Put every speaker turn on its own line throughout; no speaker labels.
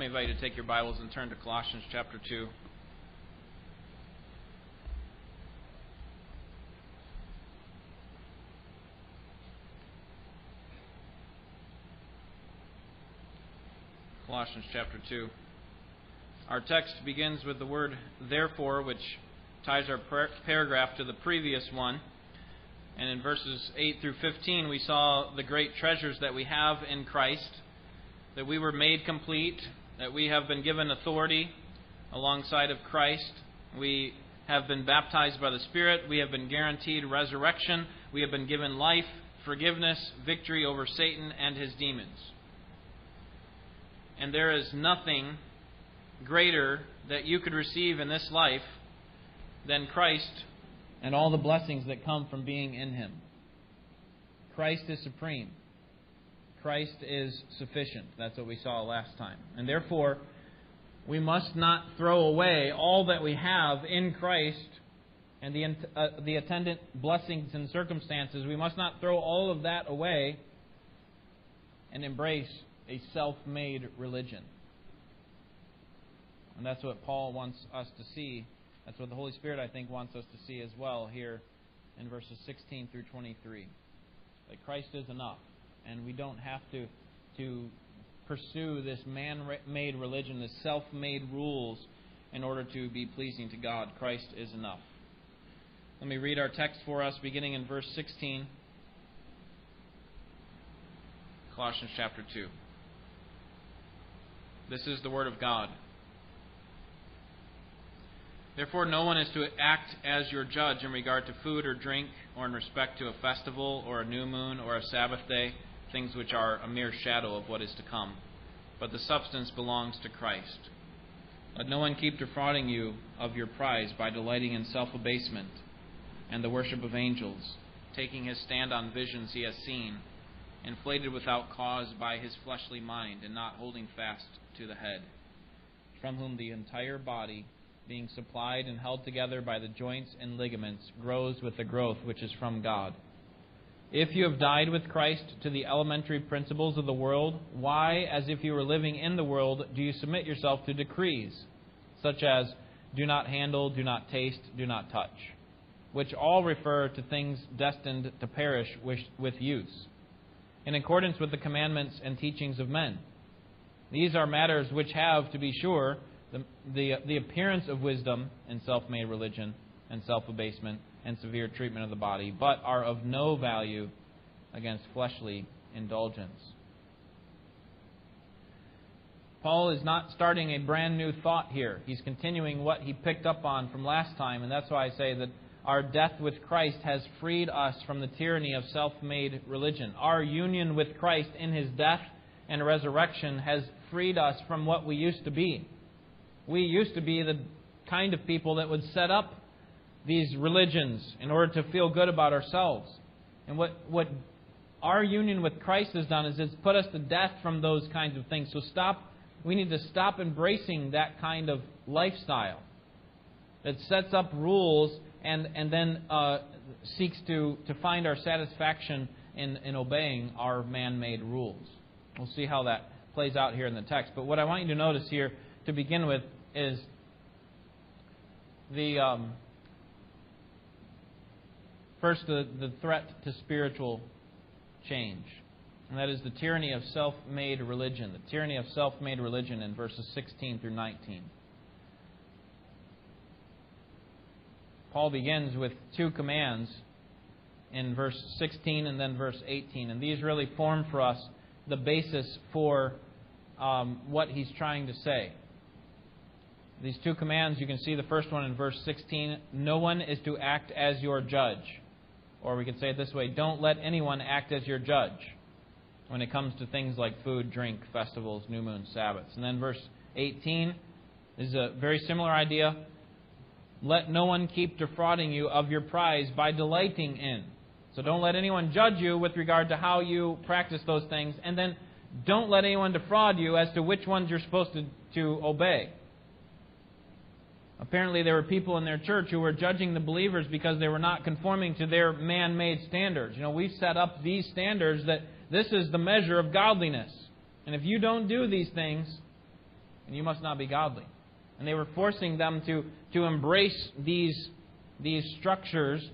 me invite you to take your Bibles and turn to Colossians chapter 2. Colossians chapter 2. Our text begins with the word therefore, which ties our paragraph to the previous one. And in verses 8 through 15, we saw the great treasures that we have in Christ, that we were made complete, that we have been given authority alongside of Christ. We have been baptized by the Spirit. We have been guaranteed resurrection. We have been given life, forgiveness, victory over Satan and his demons. And there is nothing greater that you could receive in this life than Christ and all the blessings that come from being in Him. Christ is supreme. Christ is sufficient. That's what we saw last time. And therefore, we must not throw away all that we have in Christ and the, uh, the attendant blessings and circumstances. We must not throw all of that away and embrace a self made religion. And that's what Paul wants us to see. That's what the Holy Spirit, I think, wants us to see as well here in verses 16 through 23. That Christ is enough, and we don't have to, to pursue this man made religion, this self made rules, in order to be pleasing to God. Christ is enough. Let me read our text for us, beginning in verse 16. Colossians chapter 2. This is the Word of God. Therefore, no one is to act as your judge in regard to food or drink, or in respect to a festival, or a new moon, or a Sabbath day, things which are a mere shadow of what is to come. But the substance belongs to Christ. Let no one keep defrauding you of your prize by delighting in self abasement and the worship of angels, taking his stand on visions he has seen, inflated without cause by his fleshly mind, and not holding fast to the head, from whom the entire body, being supplied and held together by the joints and ligaments, grows with the growth which is from God. If you have died with Christ to the elementary principles of the world, why, as if you were living in the world, do you submit yourself to decrees, such as do not handle, do not taste, do not touch, which all refer to things destined to perish with use, in accordance with the commandments and teachings of men? These are matters which have, to be sure, the, the, the appearance of wisdom in self made religion and self abasement and severe treatment of the body, but are of no value against fleshly indulgence. Paul is not starting a brand new thought here. He's continuing what he picked up on from last time, and that's why I say that our death with Christ has freed us from the tyranny of self made religion. Our union with Christ in his death and resurrection has freed us from what we used to be. We used to be the kind of people that would set up these religions in order to feel good about ourselves. And what, what our union with Christ has done is it's put us to death from those kinds of things. So stop we need to stop embracing that kind of lifestyle that sets up rules and, and then uh, seeks to, to find our satisfaction in, in obeying our man made rules. We'll see how that plays out here in the text. But what I want you to notice here to begin with is the um, first the, the threat to spiritual change. And that is the tyranny of self made religion. The tyranny of self made religion in verses 16 through 19. Paul begins with two commands in verse 16 and then verse 18. And these really form for us the basis for um, what he's trying to say. These two commands, you can see the first one in verse 16 no one is to act as your judge. Or we could say it this way don't let anyone act as your judge when it comes to things like food, drink, festivals, new moon, Sabbaths. And then verse 18 is a very similar idea. Let no one keep defrauding you of your prize by delighting in. So don't let anyone judge you with regard to how you practice those things. And then don't let anyone defraud you as to which ones you're supposed to, to obey. Apparently, there were people in their church who were judging the believers because they were not conforming to their man made standards. You know, we've set up these standards that this is the measure of godliness. And if you don't do these things,
and you must not be godly. And they were forcing them to, to embrace these, these structures,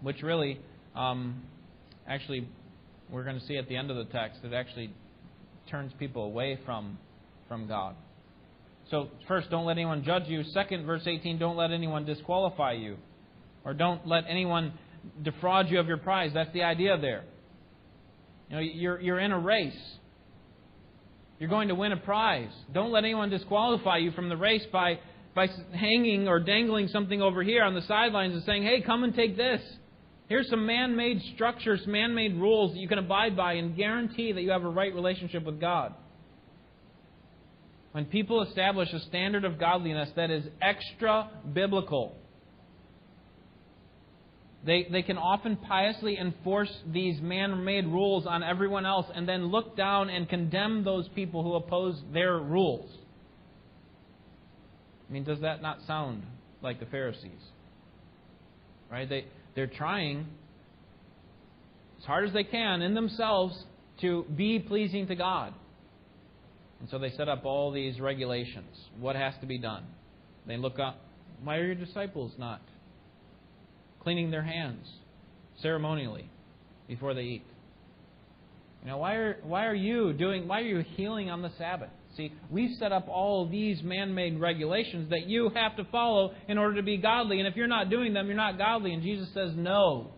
which really, um, actually, we're going to see at the end of the text, it actually turns people away from, from God. So, first, don't let anyone judge you. Second, verse 18, don't let anyone disqualify you. Or don't let anyone defraud you of your prize. That's the idea there. You know, you're, you're in a race. You're going to win a prize. Don't let anyone disqualify you from the race by, by hanging or dangling something over here on the sidelines and saying, hey, come and take this. Here's some man made structures, man made rules that you can abide by and guarantee that you have a right relationship with God. When people establish a standard of godliness that is extra biblical, they, they can often piously enforce these man made rules on everyone else and then look down and condemn those people who oppose their rules. I mean, does that not sound like the Pharisees? Right? They, they're trying as hard as they can in themselves to be pleasing to God. And so they set up all these regulations. What has to be done? They look up. Why are your disciples not cleaning their hands ceremonially before they eat? You know, why are why are you doing why are you healing on the Sabbath? See, we've set up all these man-made regulations that you have to follow in order to be godly, and if you're not doing them, you're not godly. And Jesus says no.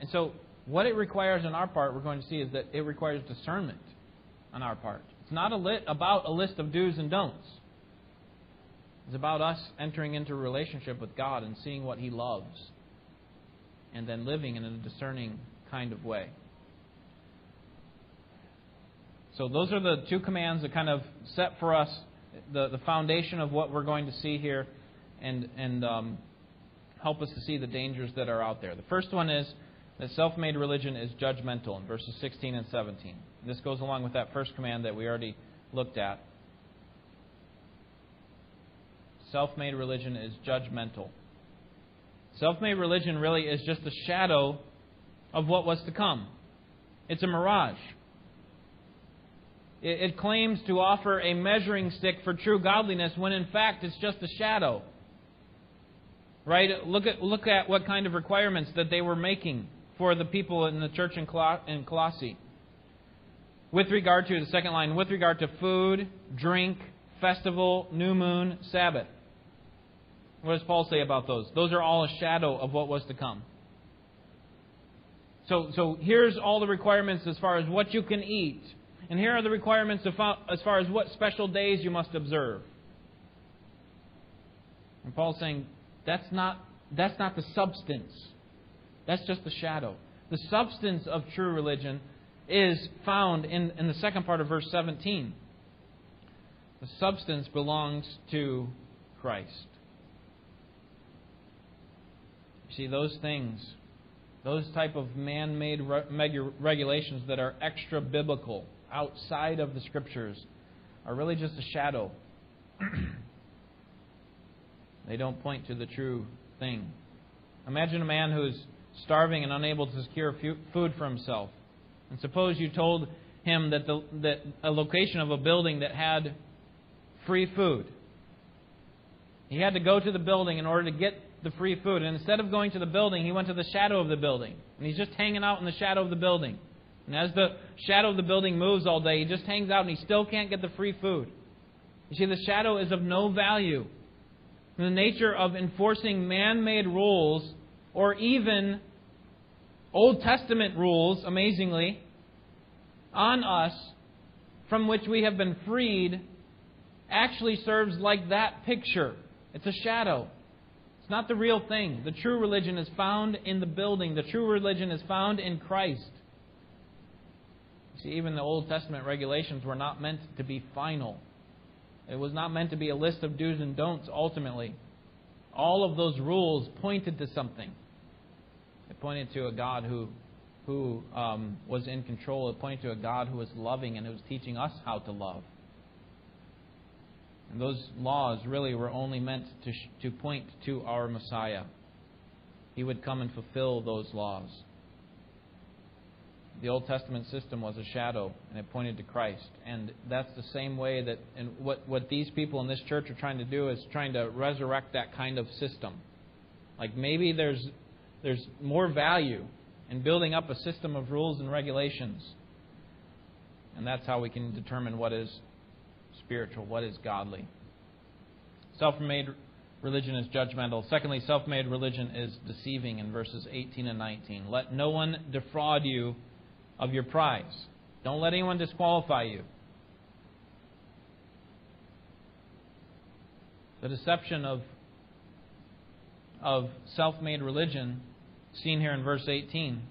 And so what it requires on our part, we're going to see, is that it requires discernment on our part. It's not a lit, about a list of do's and don'ts. It's about us entering into a relationship with God and seeing what He loves and then living in a discerning kind of way. So, those are the two commands that kind of set for us the, the foundation of what we're going to see here and, and um, help us to see the dangers that are out there. The first one is that self made religion is judgmental in verses 16 and 17. This goes along with that first command that we already looked at. Self made religion is judgmental. Self made religion really is just a shadow of what was to come, it's a mirage. It, it claims to offer a measuring stick for true godliness when in fact it's just a shadow. Right? Look at, look at what kind of requirements that they were making for the people in the church in Colossae. With regard to the second line, with regard to food, drink, festival, new moon, Sabbath. What does Paul say about those? Those are all a shadow of what was to come. So, so here's all the requirements as far as what you can eat. And here are the requirements as far as what special days you must observe. And Paul's saying that's not, that's not the substance that's just the shadow. The substance of true religion is found in, in the second part of verse 17. The substance belongs to Christ. You see, those things, those type of man-made regulations that are extra biblical, outside of the scriptures, are really just a shadow. they don't point to the true thing. Imagine a man who's starving and unable to secure food for himself. And suppose you told him that, the, that a location of a building that had free food. He had to go to the building in order to get the free food. And instead of going to the building, he went to the shadow of the building. And he's just hanging out in the shadow of the building. And as the shadow of the building moves all day, he just hangs out and he still can't get the free food. You see, the shadow is of no value. The nature of enforcing man made rules or even Old Testament rules, amazingly, on us from which we have been freed actually serves like that picture. It's a shadow. It's not the real thing. The true religion is found in the building, the true religion is found in Christ. See, even the Old Testament regulations were not meant to be final. It was not meant to be a list of do's and don'ts ultimately. All of those rules pointed to something. It pointed to a God who, who um, was in control. It pointed to a God who was loving and who was teaching us how to love. And those laws really were only meant to, sh- to point to our Messiah. He would come and fulfill those laws. the Old Testament system was a shadow and it pointed to Christ. And that's the same way that and what, what these people in this church are trying to do is trying to resurrect that kind of system. Like maybe there's there's more value in building up a system of rules and regulations. And that's how we can determine what is spiritual, what is godly. Self made religion is judgmental. Secondly, self made religion is deceiving in verses 18 and 19. Let no one defraud you of your prize. Don't let anyone disqualify you. The deception of, of self made religion, seen here in verse 18.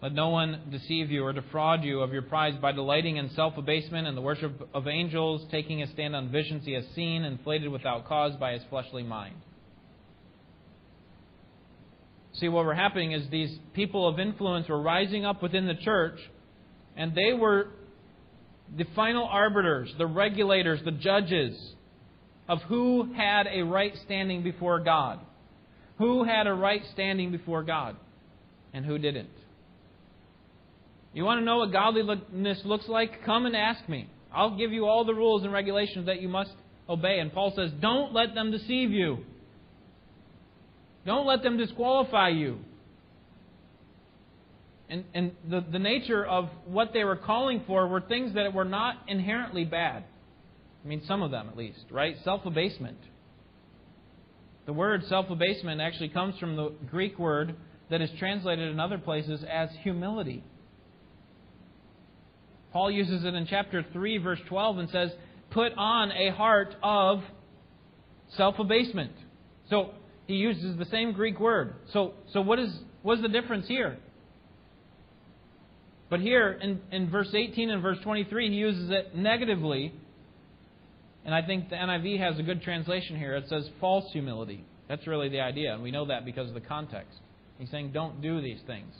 Let no one deceive you or defraud you of your prize by delighting in self abasement and the worship of angels, taking a stand on visions he has seen, inflated without cause by his fleshly mind. See, what were happening is these people of influence were rising up within the church, and they were the final arbiters, the regulators, the judges of who had a right standing before God. Who had a right standing before God, and who didn't. You want to know what godliness looks like? Come and ask me. I'll give you all the rules and regulations that you must obey. And Paul says, don't let them deceive you. Don't let them disqualify you. And, and the, the nature of what they were calling for were things that were not inherently bad. I mean, some of them at least, right? Self abasement. The word self abasement actually comes from the Greek word that is translated in other places as humility. Paul uses it in chapter 3, verse 12, and says, Put on a heart of self abasement. So, he uses the same Greek word. So, so what is what's the difference here? But here in, in verse 18 and verse 23, he uses it negatively. And I think the NIV has a good translation here. It says false humility. That's really the idea. And we know that because of the context. He's saying, don't do these things.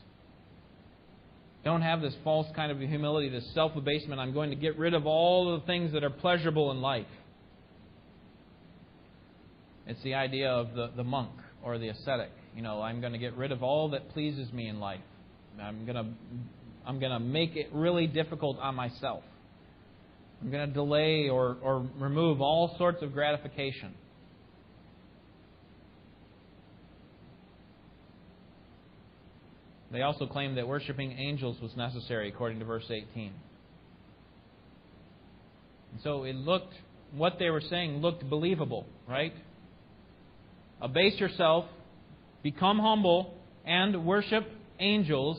Don't have this false kind of humility, this self abasement. I'm going to get rid of all the things that are pleasurable in life. It's the idea of the, the monk or the ascetic. You know, I'm going to get rid of all that pleases me in life. I'm going to I'm going to make it really difficult on myself. I'm going to delay or, or remove all sorts of gratification. They also claimed that worshiping angels was necessary, according to verse 18. And so it looked, what they were saying looked believable, right? abase yourself, become humble, and worship angels.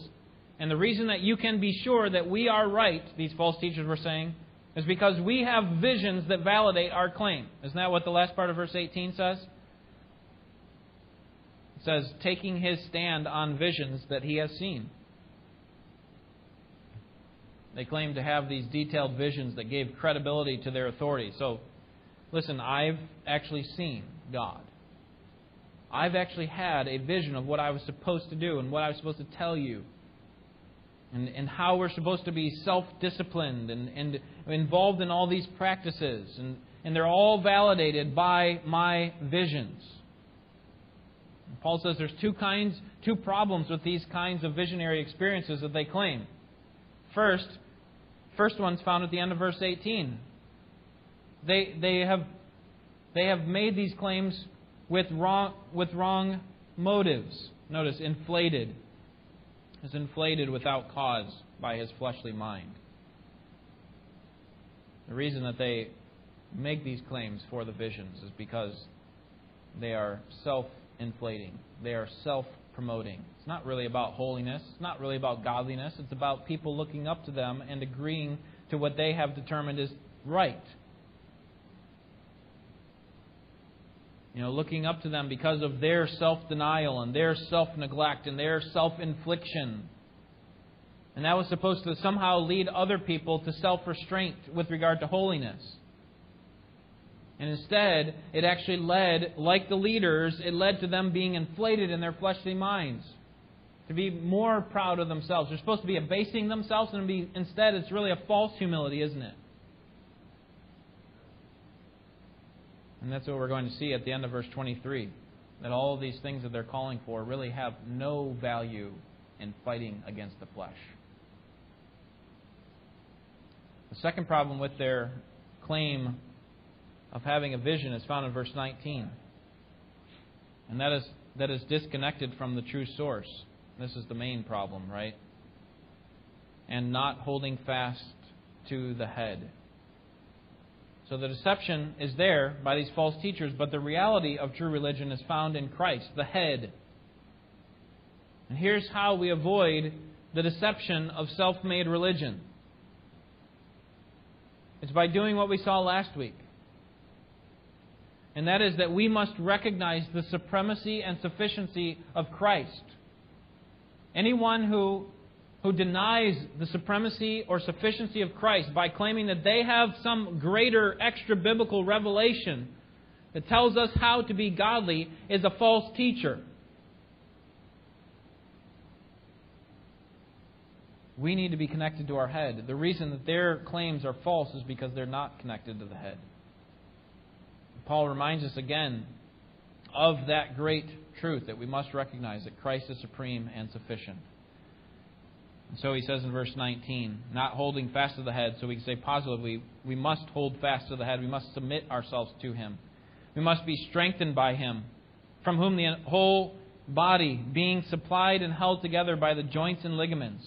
And the reason that you can be sure that we are right, these false teachers were saying, is because we have visions that validate our claim. Isn't that what the last part of verse 18 says? It says, taking his stand on visions that he has seen. They claim to have these detailed visions that gave credibility to their authority. So, listen, I've actually seen God. I've actually had a vision of what I was supposed to do and what I was supposed to tell you. And, and how we're supposed to be self disciplined and, and involved in all these practices. And, and they're all validated by my visions. Paul says there's two kinds, two problems with these kinds of visionary experiences that they claim. First, first one's found at the end of verse 18. They, they, have, they have made these claims with wrong, with wrong motives. Notice, inflated. Is inflated without cause by his fleshly mind. The reason that they make these claims for the visions is because they are self inflating, they are self promoting. It's not really about holiness, it's not really about godliness, it's about people looking up to them and agreeing to what they have determined is right. You know, looking up to them because of their self denial and their self neglect and their self infliction. And that was supposed to somehow lead other people to self restraint with regard to holiness. And instead, it actually led, like the leaders, it led to them being inflated in their fleshly minds. To be more proud of themselves. They're supposed to be abasing themselves, and be, instead, it's really a false humility, isn't it? And that's what we're going to see at the end of verse 23. That all of these things that they're calling for really have no value in fighting against the flesh. The second problem with their claim of having a vision is found in verse 19. And that is that is disconnected from the true source. This is the main problem, right? And not holding fast to the head. So the deception is there by these false teachers, but the reality of true religion is found in Christ, the head. And here's how we avoid the deception of self made religion it's by doing what we saw last week. And that is that we must recognize the supremacy and sufficiency of Christ. Anyone who who denies the supremacy or sufficiency of Christ by claiming that they have some greater extra biblical revelation that tells us how to be godly is a false teacher. We need to be connected to our head. The reason that their claims are false is because they're not connected to the head. Paul reminds us again of that great truth that we must recognize that Christ is supreme and sufficient. And so he says in verse 19, not holding fast to the head, so we can say positively, we must hold fast to the head. We must submit ourselves to him. We must be strengthened by him, from whom the whole body, being supplied and held together by the joints and ligaments.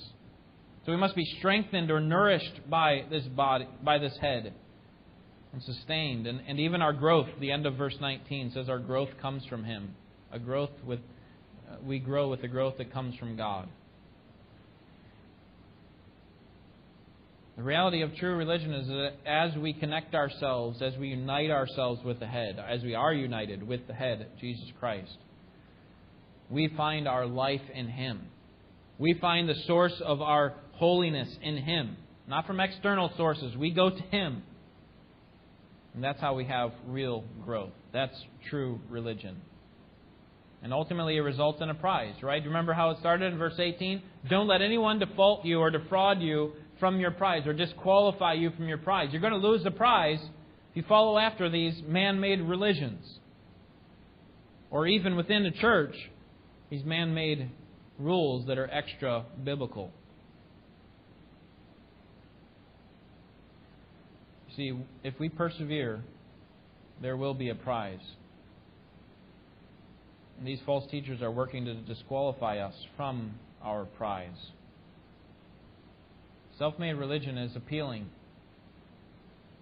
So we must be strengthened or nourished by this body, by this head, and sustained. And, and even our growth, the end of verse 19 says our growth comes from him. A growth with, uh, we grow with the growth that comes from God. The reality of true religion is that as we connect ourselves, as we unite ourselves with the head, as we are united with the head, Jesus Christ, we find our life in Him. We find the source of our holiness in Him, not from external sources. We go to Him. And that's how we have real growth. That's true religion. And ultimately, it results in a prize, right? Remember how it started in verse 18? Don't let anyone default you or defraud you from your prize or disqualify you from your prize. You're going to lose the prize if you follow after these man made religions. Or even within the church, these man made rules that are extra biblical. See, if we persevere, there will be a prize. And these false teachers are working to disqualify us from our prize. Self made religion is appealing.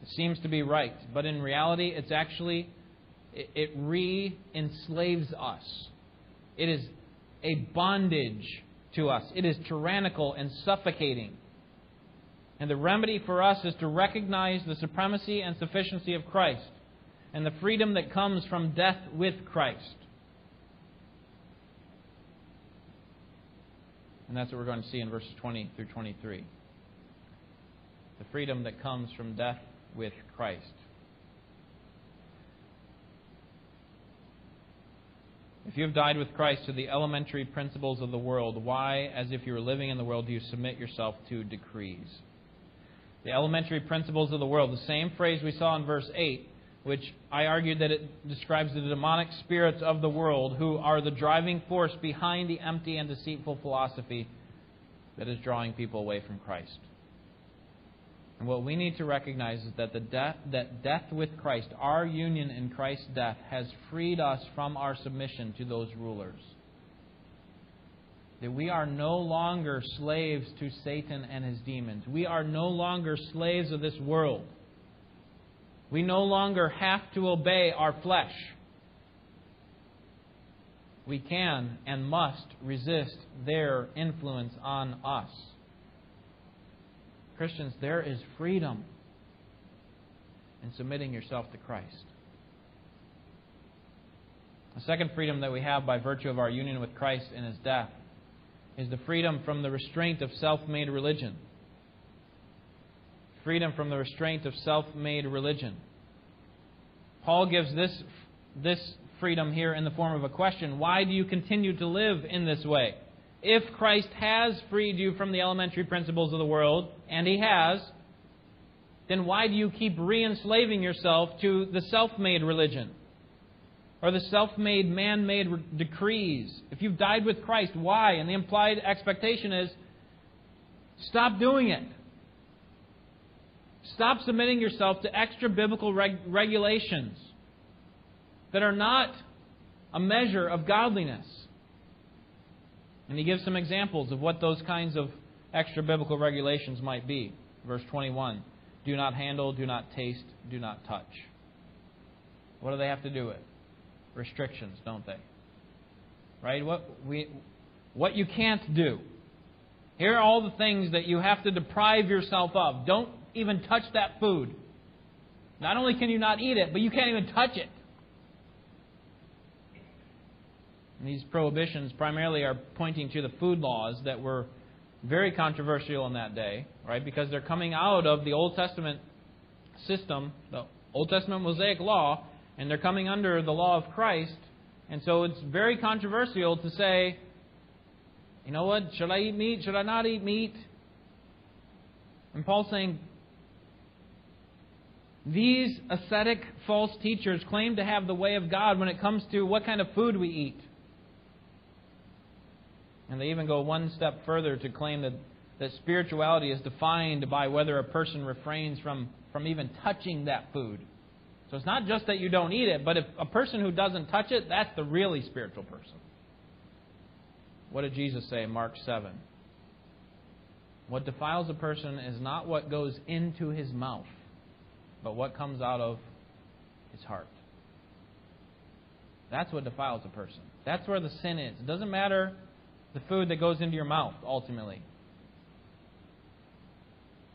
It seems to be right, but in reality, it's actually, it re enslaves us. It is a bondage to us, it is tyrannical and suffocating. And the remedy for us is to recognize the supremacy and sufficiency of Christ and the freedom that comes from death with Christ. And that's what we're going to see in verses 20 through 23 the freedom that comes from death with Christ. If you have died with Christ to the elementary principles of the world, why, as if you were living in the world, do you submit yourself to decrees? The elementary principles of the world, the same phrase we saw in verse 8, which I argued that it describes the demonic spirits of the world who are the driving force behind the empty and deceitful philosophy that is drawing people away from Christ. And what we need to recognize is that the death, that death with Christ, our union in Christ's death, has freed us from our submission to those rulers. That we are no longer slaves to Satan and his demons. We are no longer slaves of this world. We no longer have to obey our flesh. We can and must resist their influence on us. Christians, there is freedom in submitting yourself to Christ. The second freedom that we have by virtue of our union with Christ in his death is the freedom from the restraint of self made religion. Freedom from the restraint of self made religion. Paul gives this, this freedom here in the form of a question Why do you continue to live in this way? If Christ has freed you from the elementary principles of the world, and He has, then why do you keep re enslaving yourself to the self made religion? or the self made, man made decrees. If you've died with Christ, why? And the implied expectation is stop doing it. Stop submitting yourself to extra biblical reg- regulations that are not a measure of godliness. And he gives some examples of what those kinds of extra biblical regulations might be. Verse 21 Do not handle, do not taste, do not touch. What do they have to do with? Restrictions, don't they? Right? What we what you can't do. Here are all the things that you have to deprive yourself of. Don't even touch that food. Not only can you not eat it, but you can't even touch it. And these prohibitions primarily are pointing to the food laws that were very controversial in that day, right? Because they're coming out of the Old Testament system, the Old Testament Mosaic law, and they're coming under the law of Christ. And so it's very controversial to say, you know what, should I eat meat? Should I not eat meat? And Paul's saying, these ascetic false teachers claim to have the way of God when it comes to what kind of food we eat. And they even go one step further to claim that, that spirituality is defined by whether a person refrains from, from even touching that food. So it's not just that you don't eat it, but if a person who doesn't touch it, that's the really spiritual person. What did Jesus say in Mark 7? What defiles a person is not what goes into his mouth, but what comes out of his heart. That's what defiles a person. That's where the sin is. It doesn't matter the food that goes into your mouth, ultimately.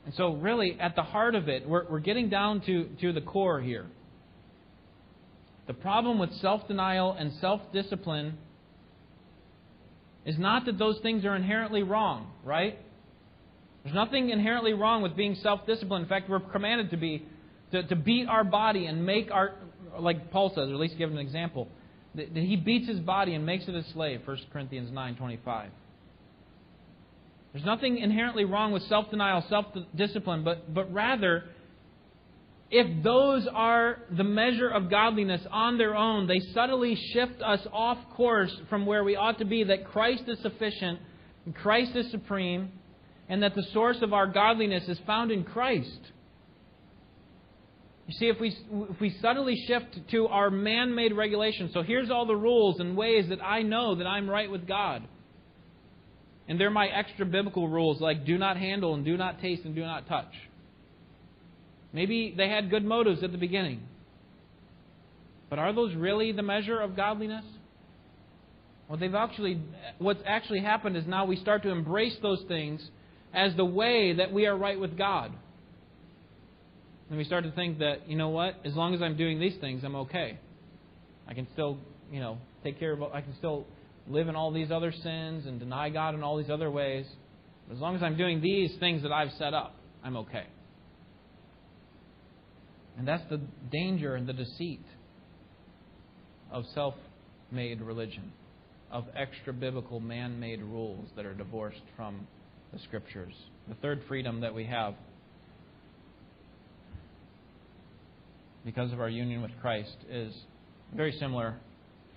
And so, really, at the heart of it, we're, we're getting down to, to the core here. The problem with self denial and self discipline is not that those things are inherently wrong, right? There's nothing inherently wrong with being self disciplined. In fact, we're commanded to be to, to beat our body and make our like Paul says, or at least give an example, that he beats his body and makes it a slave, 1 Corinthians 9.25. There's nothing inherently wrong with self-denial, self-discipline, but, but rather, if those are the measure of godliness on their own, they subtly shift us off course from where we ought to be, that Christ is sufficient, Christ is supreme, and that the source of our godliness is found in Christ. You see, if we, if we suddenly shift to our man made regulations, so here's all the rules and ways that I know that I'm right with God. And they're my extra biblical rules, like do not handle and do not taste and do not touch. Maybe they had good motives at the beginning. But are those really the measure of godliness? Well, they've actually, what's actually happened is now we start to embrace those things as the way that we are right with God. And we start to think that, you know what, as long as I'm doing these things, I'm okay. I can still, you know, take care of, I can still live in all these other sins and deny God in all these other ways. As long as I'm doing these things that I've set up, I'm okay. And that's the danger and the deceit of self made religion, of extra biblical man made rules that are divorced from the Scriptures. The third freedom that we have because of our union with Christ is very similar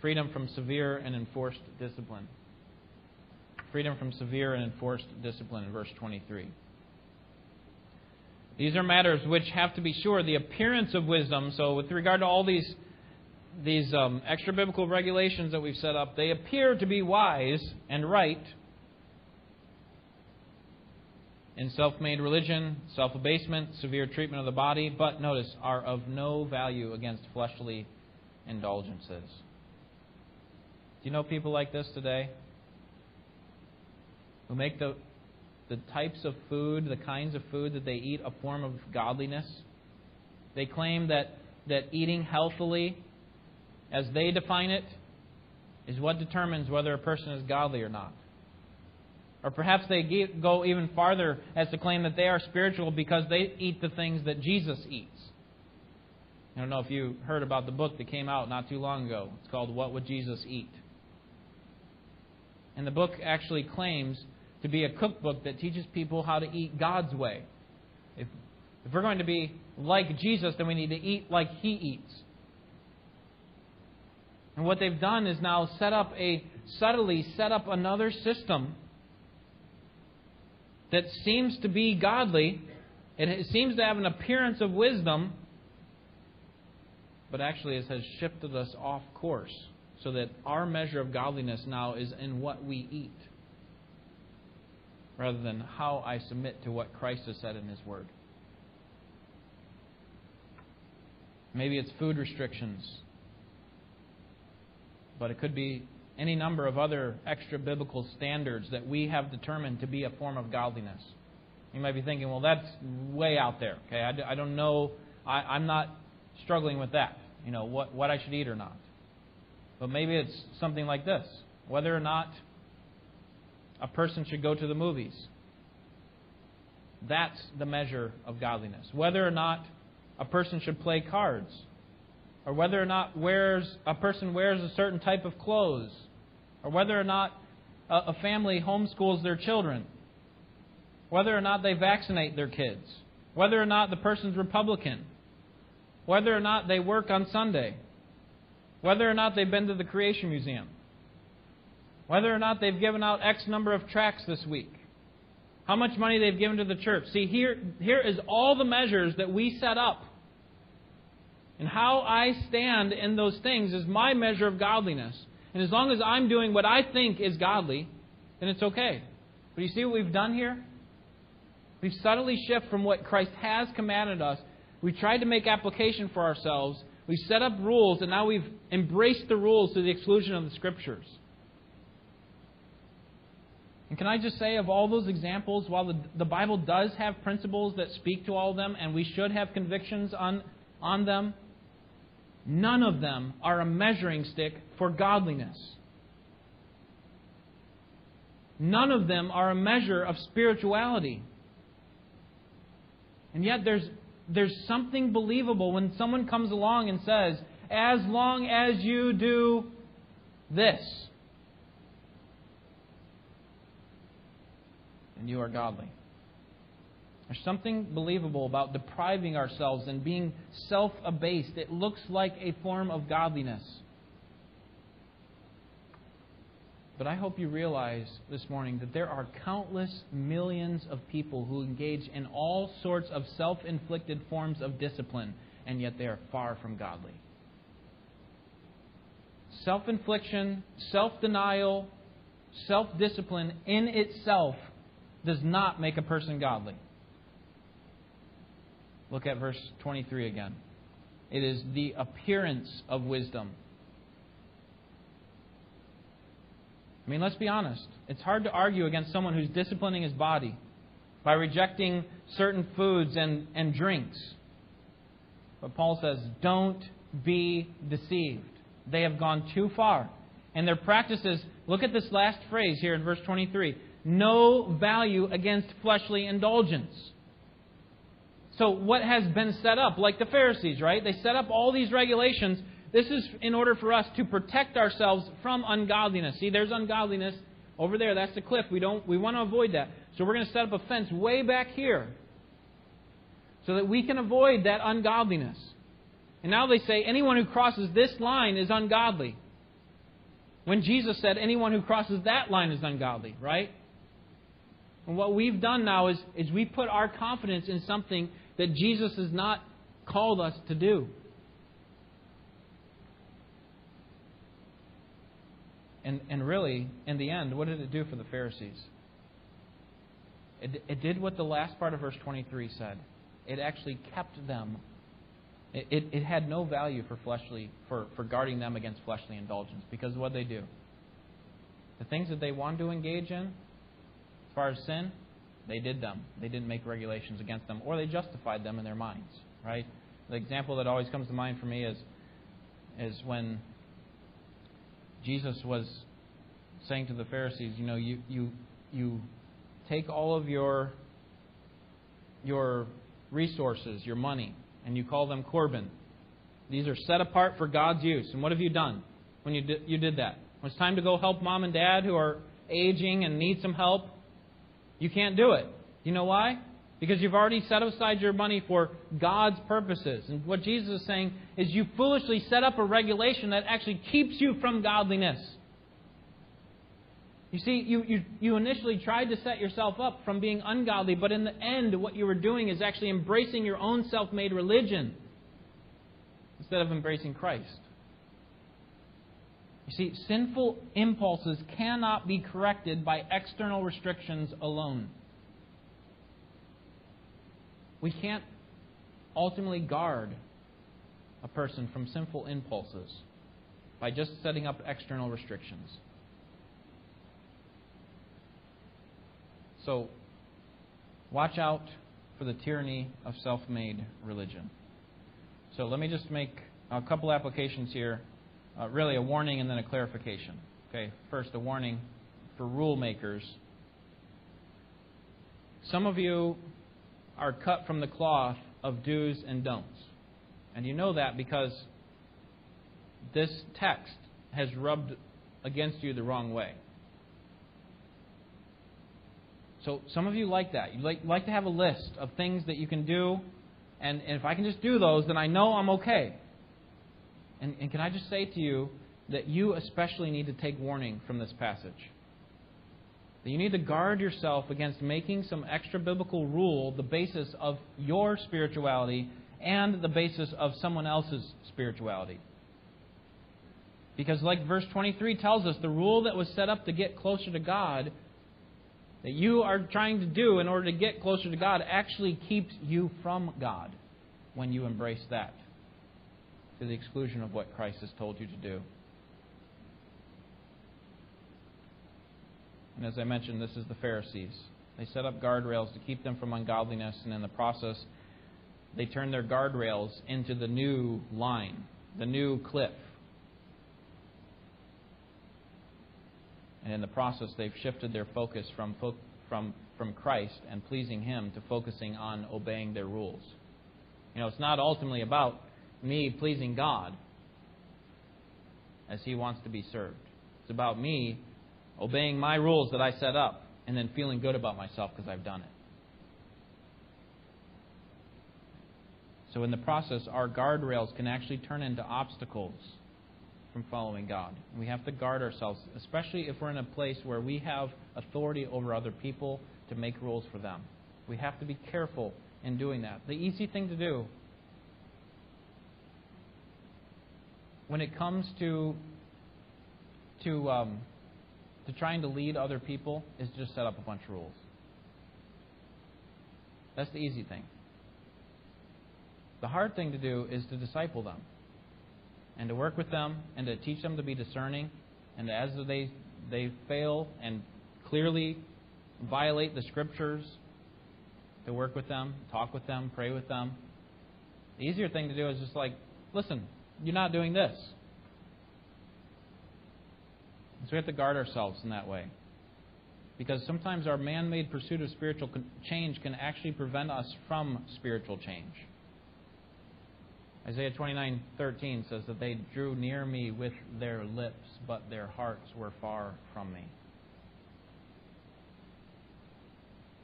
freedom from severe and enforced discipline. Freedom from severe and enforced discipline in verse 23. These are matters which have to be sure the appearance of wisdom. So, with regard to all these these um, extra biblical regulations that we've set up, they appear to be wise and right in self made religion, self abasement, severe treatment of the body, but notice, are of no value against fleshly indulgences. Do you know people like this today? Who make the, the types of food, the kinds of food that they eat, a form of godliness? They claim that, that eating healthily, as they define it, is what determines whether a person is godly or not. Or perhaps they go even farther as to claim that they are spiritual because they eat the things that Jesus eats. I don't know if you heard about the book that came out not too long ago. It's called What Would Jesus Eat? And the book actually claims to be a cookbook that teaches people how to eat God's way. If, if we're going to be like Jesus, then we need to eat like He eats. And what they've done is now set up a subtly set up another system that seems to be godly. It seems to have an appearance of wisdom, but actually it has shifted us off course so that our measure of godliness now is in what we eat rather than how I submit to what Christ has said in His Word. Maybe it's food restrictions, but it could be any number of other extra biblical standards that we have determined to be a form of godliness. You might be thinking, well, that's way out there. Okay, I, I don't know. I, I'm not struggling with that. You know what what I should eat or not. But maybe it's something like this: whether or not a person should go to the movies. That's the measure of godliness. Whether or not a person should play cards, or whether or not wears a person wears a certain type of clothes, or whether or not a, family homeschools their children, whether or not they vaccinate their kids, whether or not the person's Republican, whether or not they work on Sunday, whether or not they've been to the Creation Museum, whether or not they've given out X number of tracts this week, how much money they've given to the church. See, here, here is all the measures that we set up. And how I stand in those things is my measure of godliness. And as long as I'm doing what I think is godly, then it's okay. But you see what we've done here? We've subtly shifted from what Christ has commanded us. We tried to make application for ourselves. We've set up rules, and now we've embraced the rules to the exclusion of the Scriptures. And can I just say, of all those examples, while the, the Bible does have principles that speak to all of them, and we should have convictions on, on them, None of them are a measuring stick for godliness. None of them are a measure of spirituality. And yet there's, there's something believable when someone comes along and says, as long as you do this, and you are godly. There's something believable about depriving ourselves and being self abased. It looks like a form of godliness. But I hope you realize this morning that there are countless millions of people who engage in all sorts of self inflicted forms of discipline, and yet they are far from godly. Self infliction, self denial, self discipline in itself does not make a person godly. Look at verse 23 again. It is the appearance of wisdom. I mean, let's be honest. It's hard to argue against someone who's disciplining his body by rejecting certain foods and, and drinks. But Paul says, don't be deceived. They have gone too far. And their practices, look at this last phrase here in verse 23 no value against fleshly indulgence. So, what has been set up, like the Pharisees, right? They set up all these regulations. This is in order for us to protect ourselves from ungodliness. See, there's ungodliness over there. That's the cliff. We don't. We want to avoid that. So we're going to set up a fence way back here, so that we can avoid that ungodliness. And now they say anyone who crosses this line is ungodly. When Jesus said anyone who crosses that line is ungodly, right? And what we've done now is, is we put our confidence in something that Jesus has not called us to do. And, and really, in the end, what did it do for the Pharisees? It, it did what the last part of verse 23 said. It actually kept them. It, it, it had no value for fleshly for, for guarding them against fleshly indulgence because what they do. The things that they want to engage in, as far as sin, they did them. They didn't make regulations against them, or they justified them in their minds. Right? The example that always comes to mind for me is is when Jesus was saying to the Pharisees, you know, you you you take all of your your resources, your money, and you call them Corban. These are set apart for God's use. And what have you done when you did, you did that? When it's time to go help mom and dad who are aging and need some help, you can't do it. You know why? Because you've already set aside your money for God's purposes. And what Jesus is saying is you foolishly set up a regulation that actually keeps you from godliness. You see, you, you, you initially tried to set yourself up from being ungodly, but in the end, what you were doing is actually embracing your own self made religion instead of embracing Christ. You see, sinful impulses cannot be corrected by external restrictions alone. We can't ultimately guard a person from sinful impulses by just setting up external restrictions. So, watch out for the tyranny of self made religion. So, let me just make a couple applications here uh, really a warning and then a clarification. Okay, first, a warning for rule makers. Some of you are cut from the cloth of do's and don'ts. And you know that because this text has rubbed against you the wrong way. So some of you like that. You like, like to have a list of things that you can do, and, and if I can just do those, then I know I'm okay. And, and can I just say to you that you especially need to take warning from this passage? That you need to guard yourself against making some extra biblical rule the basis of your spirituality and the basis of someone else's spirituality. Because, like verse 23 tells us, the rule that was set up to get closer to God, that you are trying to do in order to get closer to God, actually keeps you from God when you embrace that to the exclusion of what Christ has told you to do. And as I mentioned, this is the Pharisees. They set up guardrails to keep them from ungodliness, and in the process, they turn their guardrails into the new line, the new cliff. And in the process, they've shifted their focus from, from, from Christ and pleasing Him to focusing on obeying their rules. You know, it's not ultimately about me pleasing God as He wants to be served. It's about me obeying my rules that I set up and then feeling good about myself because I've done it. So, in the process, our guardrails can actually turn into obstacles from following God. We have to guard ourselves, especially if we're in a place where we have authority over other people to make rules for them. We have to be careful in doing that. The easy thing to do when it comes to to um, to trying to lead other people is just set up a bunch of rules. That's the easy thing. The hard thing to do is to disciple them and to work with them and to teach them to be discerning and as they they fail and clearly violate the scriptures to work with them, talk with them, pray with them. The easier thing to do is just like, listen, you're not doing this. So we have to guard ourselves in that way. Because sometimes our man made pursuit of spiritual change can actually prevent us from spiritual change. Isaiah 29:13 says that they drew near me with their lips, but their hearts were far from me.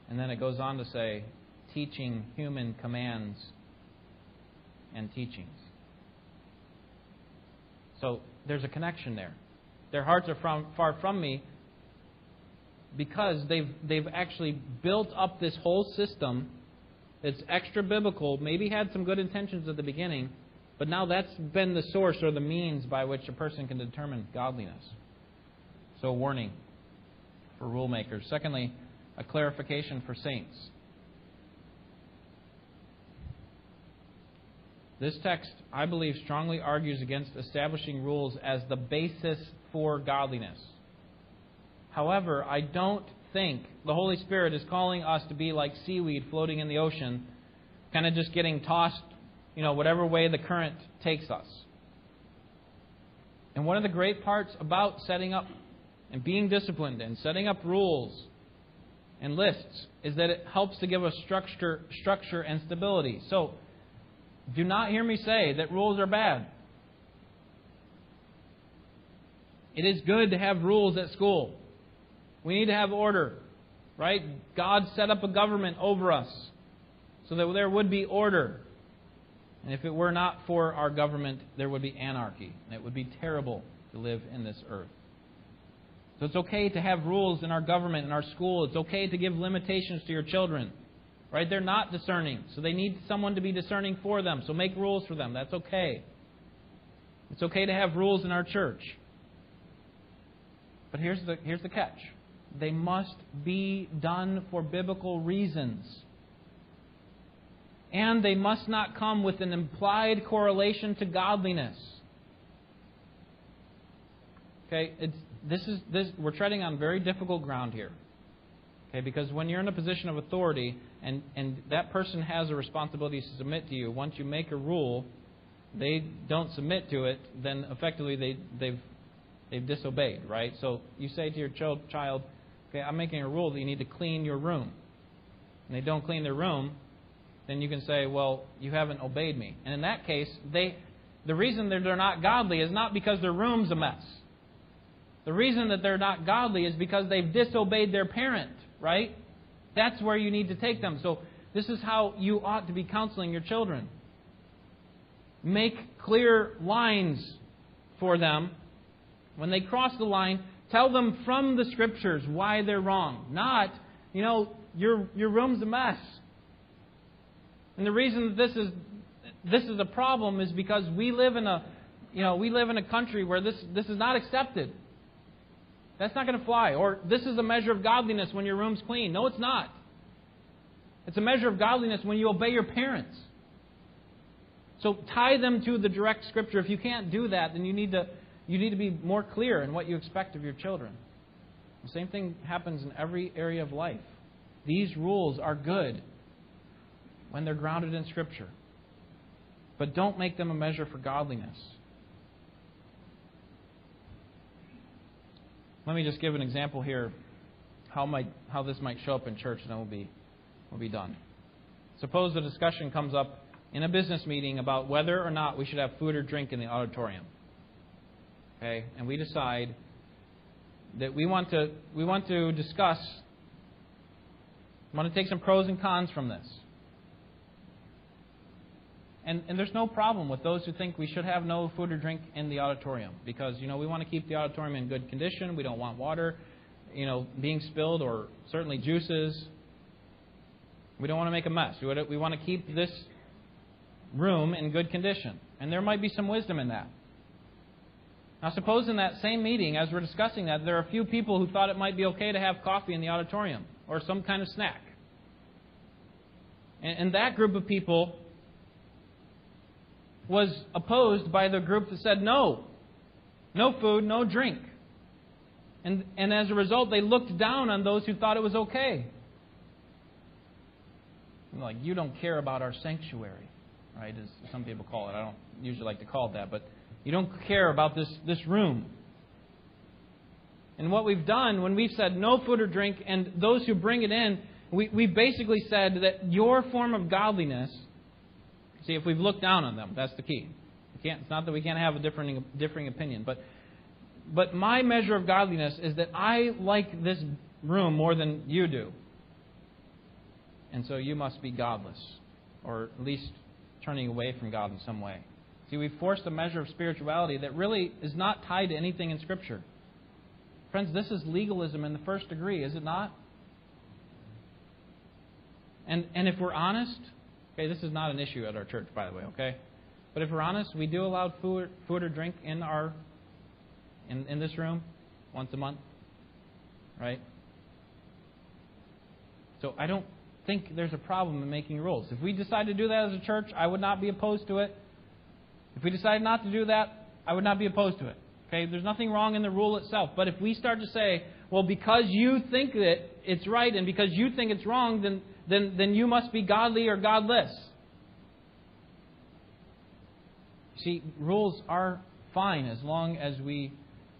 And then it goes on to say, teaching human commands and teachings. So there's a connection there. Their hearts are from, far from me because they've, they've actually built up this whole system that's extra biblical, maybe had some good intentions at the beginning, but now that's been the source or the means by which a person can determine godliness. So, a warning for rule makers. Secondly, a clarification for saints. This text, I believe, strongly argues against establishing rules as the basis for godliness. However, I don't think the Holy Spirit is calling us to be like seaweed floating in the ocean, kind of just getting tossed, you know, whatever way the current takes us. And one of the great parts about setting up and being disciplined and setting up rules and lists is that it helps to give us structure, structure and stability. So, do not hear me say that rules are bad. It is good to have rules at school. We need to have order, right? God set up a government over us. so that there would be order. And if it were not for our government, there would be anarchy. And it would be terrible to live in this earth. So it's okay to have rules in our government, in our school. It's okay to give limitations to your children. Right? They're not discerning, so they need someone to be discerning for them. So make rules for them. That's okay. It's okay to have rules in our church. But here's the, here's the catch they must be done for biblical reasons. And they must not come with an implied correlation to godliness. Okay, it's, this is this we're treading on very difficult ground here. Okay, because when you're in a position of authority and, and that person has a responsibility to submit to you, once you make a rule, they don't submit to it, then effectively they, they've they've disobeyed, right? So you say to your child, okay, I'm making a rule that you need to clean your room. And they don't clean their room, then you can say, well, you haven't obeyed me. And in that case, they the reason that they're not godly is not because their room's a mess. The reason that they're not godly is because they've disobeyed their parent, right? That's where you need to take them. So this is how you ought to be counseling your children. Make clear lines for them. When they cross the line, tell them from the scriptures why they're wrong. Not, you know, your your room's a mess. And the reason that this is this is a problem is because we live in a you know, we live in a country where this this is not accepted. That's not going to fly. Or this is a measure of godliness when your room's clean. No, it's not. It's a measure of godliness when you obey your parents. So tie them to the direct scripture. If you can't do that, then you need to you need to be more clear in what you expect of your children. The same thing happens in every area of life. These rules are good when they're grounded in scripture. But don't make them a measure for godliness. Let me just give an example here how might how this might show up in church, and then we'll be we'll be done. Suppose a discussion comes up in a business meeting about whether or not we should have food or drink in the auditorium. Okay, and we decide that we want to we want to discuss. We want to take some pros and cons from this. And, and there's no problem with those who think we should have no food or drink in the auditorium because, you know, we want to keep the auditorium in good condition. We don't want water, you know, being spilled or certainly juices. We don't want to make a mess. We want to keep this room in good condition. And there might be some wisdom in that. Now, suppose in that same meeting, as we're discussing that, there are a few people who thought it might be okay to have coffee in the auditorium or some kind of snack. And, and that group of people was opposed by the group that said no. No food, no drink. And, and as a result, they looked down on those who thought it was okay. Like, you don't care about our sanctuary, right? As some people call it. I don't usually like to call it that, but you don't care about this, this room. And what we've done when we've said no food or drink, and those who bring it in, we, we basically said that your form of godliness See, if we've looked down on them, that's the key. it's not that we can't have a differing, differing opinion, but, but my measure of godliness is that I like this room more than you do. And so you must be godless, or at least turning away from God in some way. See, we've forced a measure of spirituality that really is not tied to anything in Scripture. Friends, this is legalism in the first degree, is it not? And, and if we're honest, Okay, this is not an issue at our church, by the way, okay? But if we're honest, we do allow food, food or drink in our in, in this room once a month. Right? So I don't think there's a problem in making rules. If we decide to do that as a church, I would not be opposed to it. If we decide not to do that, I would not be opposed to it. Okay, there's nothing wrong in the rule itself. But if we start to say, well, because you think that it's right and because you think it's wrong, then then, then you must be godly or godless. See, rules are fine as long as we,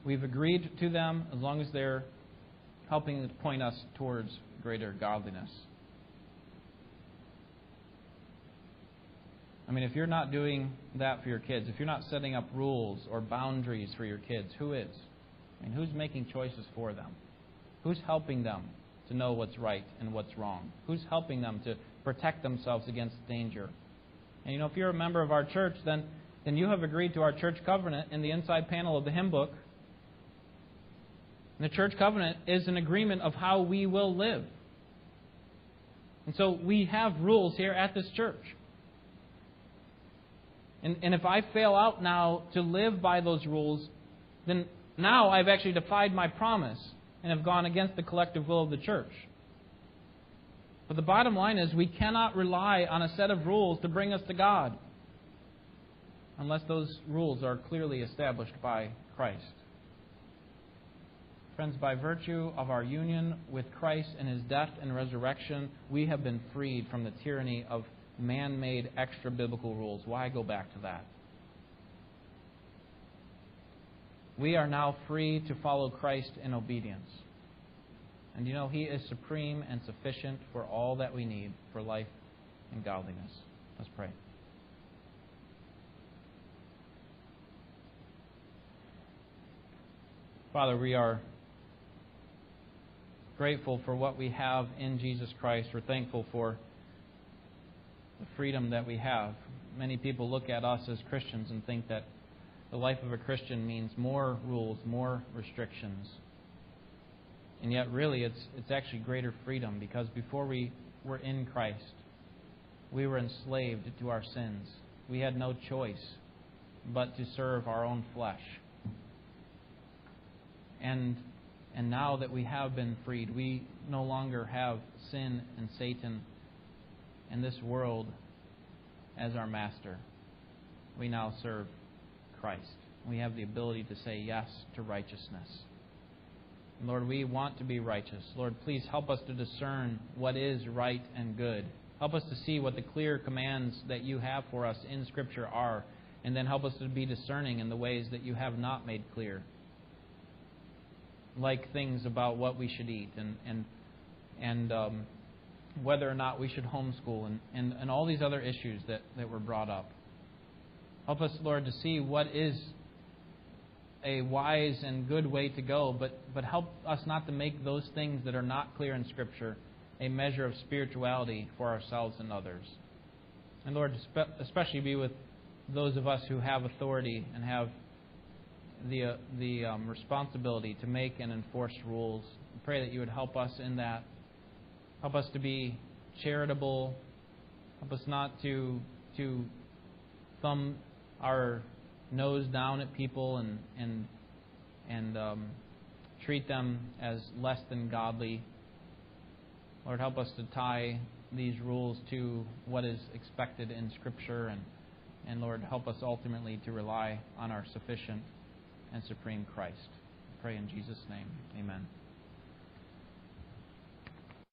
we've agreed to them, as long as they're helping to point us towards greater godliness. I mean, if you're not doing that for your kids, if you're not setting up rules or boundaries for your kids, who is? I mean, who's making choices for them? Who's helping them to know what's right and what's wrong? Who's helping them to protect themselves against danger? And you know, if you're a member of our church, then, then you have agreed to our church covenant in the inside panel of the hymn book. And the church covenant is an agreement of how we will live. And so we have rules here at this church. And, and if I fail out now to live by those rules, then now I've actually defied my promise and have gone against the collective will of the church. But the bottom line is we cannot rely on a set of rules to bring us to God unless those rules are clearly established by Christ. Friends, by virtue of our union with Christ and his death and resurrection, we have been freed from the tyranny of man made extra biblical rules. Why go back to that? We are now free to follow Christ in obedience. And you know, He is supreme and sufficient for all that we need for life and godliness. Let's pray. Father, we are grateful for what we have in Jesus Christ. We're thankful for the freedom that we have. Many people look at us as Christians and think that the life of a Christian means more rules, more restrictions. And yet, really, it's, it's actually greater freedom because before we were in Christ, we were enslaved to our sins. We had no choice but to serve our own flesh. And, and now that we have been freed, we no longer have sin and Satan and this world as our master. We now serve Christ. We have the ability to say yes to righteousness. Lord, we want to be righteous. Lord, please help us to discern what is right and good. Help us to see what the clear commands that you have for us in Scripture are, and then help us to be discerning in the ways that you have not made clear. Like things about what we should eat and, and, and um, whether or not we should homeschool and, and, and all these other issues that, that were brought up. Help us, Lord, to see what is a wise and good way to go, but, but help us not to make those things that are not clear in Scripture a measure of spirituality for ourselves and others. And Lord, especially be with those of us who have authority and have the, uh, the um, responsibility to make and enforce rules. I pray that you would help us in that. Help us to be charitable. Help us not to, to thumb our nose down at people and and and um, treat them as less than godly. Lord, help us to tie these rules to what is expected in Scripture, and and Lord, help us ultimately to rely on our sufficient and supreme Christ. I pray in Jesus' name, Amen.